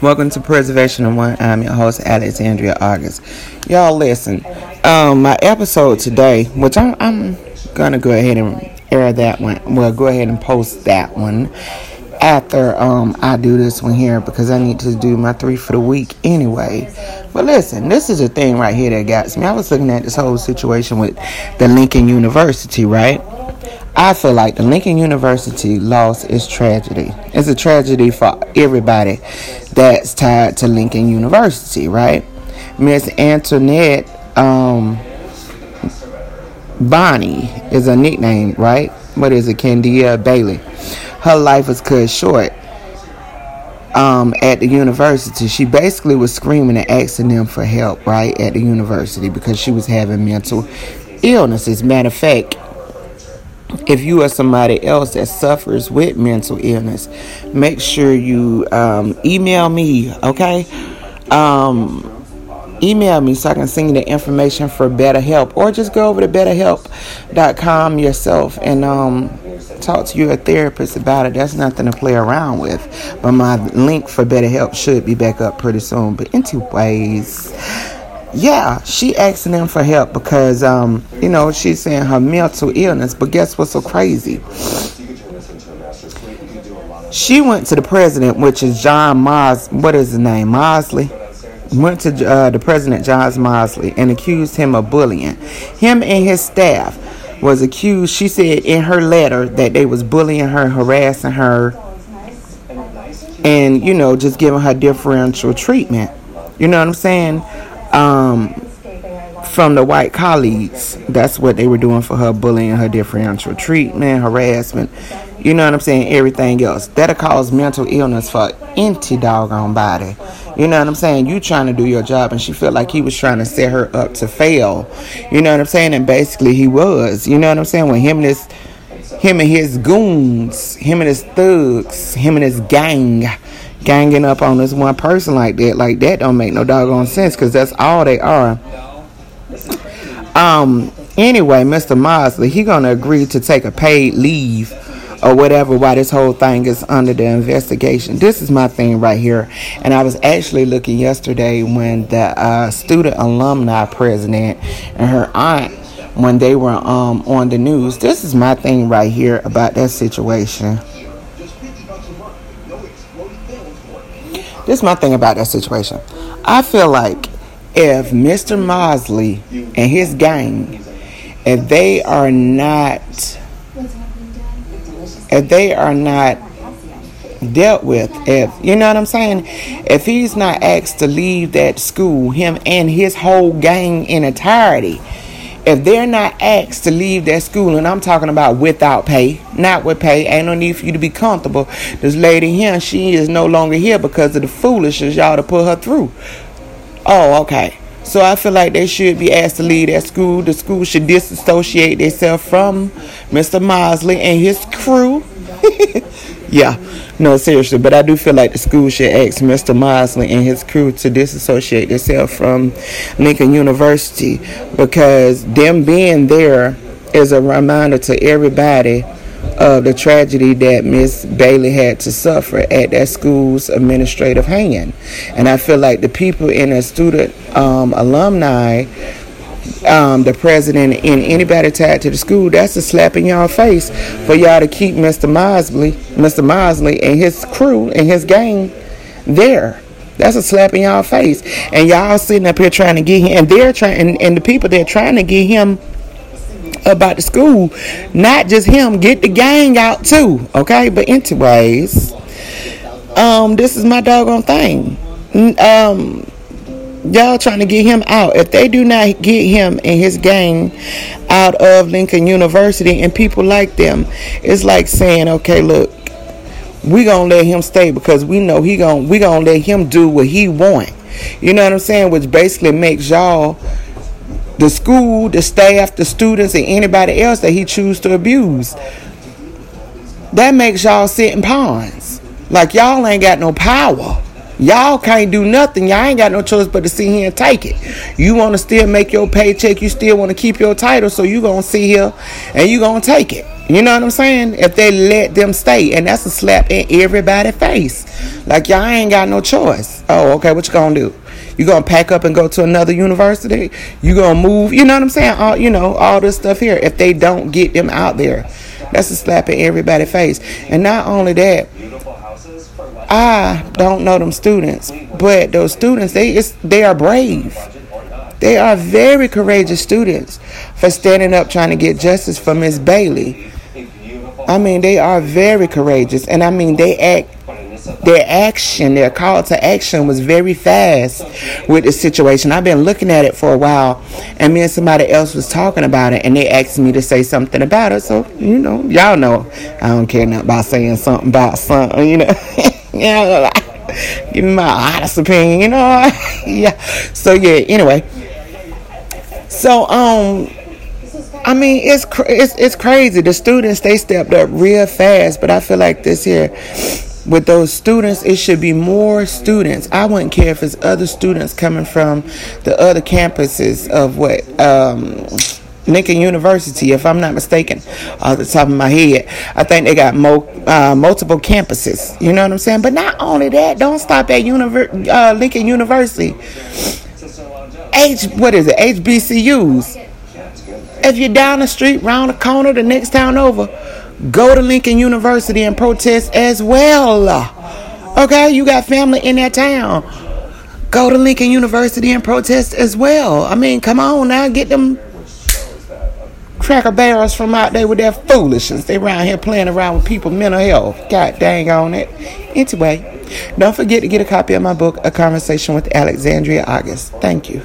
Welcome to Preservation of One. I'm your host, Alexandria August. Y'all listen. Um, my episode today, which I'm, I'm gonna go ahead and air that one. Well, go ahead and post that one after um I do this one here because I need to do my three for the week anyway. But listen, this is a thing right here that got me. I was looking at this whole situation with the Lincoln University, right? I feel like the Lincoln University loss is tragedy. It's a tragedy for everybody that's tied to Lincoln University, right? Miss Antoinette um, Bonnie is a nickname, right? What is it? Candia Bailey. Her life was cut short um, at the university. She basically was screaming and asking them for help, right, at the university because she was having mental illnesses. Matter of fact, if you are somebody else that suffers with mental illness, make sure you um, email me, okay? Um, email me so I can send you the information for BetterHelp, or just go over to BetterHelp.com yourself and um, talk to your therapist about it. That's nothing to play around with. But my link for BetterHelp should be back up pretty soon. But in two ways yeah, she asking them for help because, um, you know, she's saying her mental illness. But guess what's so crazy? She went to the president, which is John Mos. What is his name? Moseley. Went to uh, the president, John Moseley, and accused him of bullying. Him and his staff was accused. She said in her letter that they was bullying her, harassing her, and you know, just giving her differential treatment. You know what I'm saying? Um, from the white colleagues. That's what they were doing for her, bullying her, differential treatment, harassment. You know what I'm saying? Everything else that'll cause mental illness for any doggone body. You know what I'm saying? You trying to do your job, and she felt like he was trying to set her up to fail. You know what I'm saying? And basically, he was. You know what I'm saying? When him and his, him and his goons, him and his thugs, him and his gang ganging up on this one person like that. Like that don't make no doggone sense because that's all they are. Um. Anyway, Mr. Moseley, he gonna agree to take a paid leave or whatever while this whole thing is under the investigation. This is my thing right here. And I was actually looking yesterday when the uh, student alumni president and her aunt when they were um, on the news. This is my thing right here about that situation. This is my thing about that situation. I feel like if Mr. Moseley and his gang, if they are not, if they are not dealt with, if you know what I'm saying, if he's not asked to leave that school, him and his whole gang in entirety, if they're not asked to leave that school, and I'm talking about without pay, not with pay, ain't no need for you to be comfortable. This lady here, she is no longer here because of the foolishness y'all to put her through. Oh, okay. So I feel like they should be asked to leave that school. The school should disassociate themselves from Mr. Moseley and his crew. yeah, no, seriously. But I do feel like the school should ask Mr. Moseley and his crew to disassociate themselves from Lincoln University because them being there is a reminder to everybody of the tragedy that Miss Bailey had to suffer at that school's administrative hand. And I feel like the people in the student um, alumni um, the president and anybody tied to the school, that's a slap in y'all face for y'all to keep Mr. Moseley, Mr. Moseley and his crew and his gang there. That's a slap in y'all face. And y'all sitting up here trying to get him, and they're trying, and, and the people they're trying to get him about the school, not just him, get the gang out too. Okay, but anyways, um, this is my doggone thing. Um, y'all trying to get him out. If they do not get him and his gang out of Lincoln University and people like them, it's like saying, okay, look, we gonna let him stay because we know he gonna we gonna let him do what he want. You know what I'm saying? Which basically makes y'all the school, the staff, the students, and anybody else that he choose to abuse. That makes y'all sit in pawns. Like y'all ain't got no power. Y'all can't do nothing. Y'all ain't got no choice but to sit here and take it. You want to still make your paycheck. You still want to keep your title. So you going to sit here and you going to take it. You know what I'm saying? If they let them stay. And that's a slap in everybody's face. Like, y'all ain't got no choice. Oh, okay. What you going to do? You gonna pack up and go to another university? You gonna move? You know what I'm saying? All you know, all this stuff here. If they don't get them out there, that's a slap in everybody's face. And not only that, I don't know them students, but those students they they are brave. They are very courageous students for standing up trying to get justice for Miss Bailey. I mean, they are very courageous, and I mean they act their action, their call to action was very fast with the situation. I've been looking at it for a while, and me and somebody else was talking about it, and they asked me to say something about it. So, you know, y'all know I don't care nothing about saying something about something, you know. you know, like, give me my honest opinion, you know. yeah. So yeah. Anyway. So um. I mean, it's it's it's crazy. The students they stepped up real fast, but I feel like this here with those students, it should be more students. I wouldn't care if it's other students coming from the other campuses of what um, Lincoln University, if I'm not mistaken, off the top of my head. I think they got mo- uh, multiple campuses. You know what I'm saying? But not only that, don't stop at Univer- uh, Lincoln University. H, what is it? HBCUs. If you're down the street, round the corner, the next town over Go to Lincoln University and protest as well. Okay, you got family in that town. Go to Lincoln University and protest as well. I mean, come on now, get them cracker barrels from out there with their foolishness. They around here playing around with people mental health. God dang on it. Anyway, don't forget to get a copy of my book, A Conversation with Alexandria August. Thank you.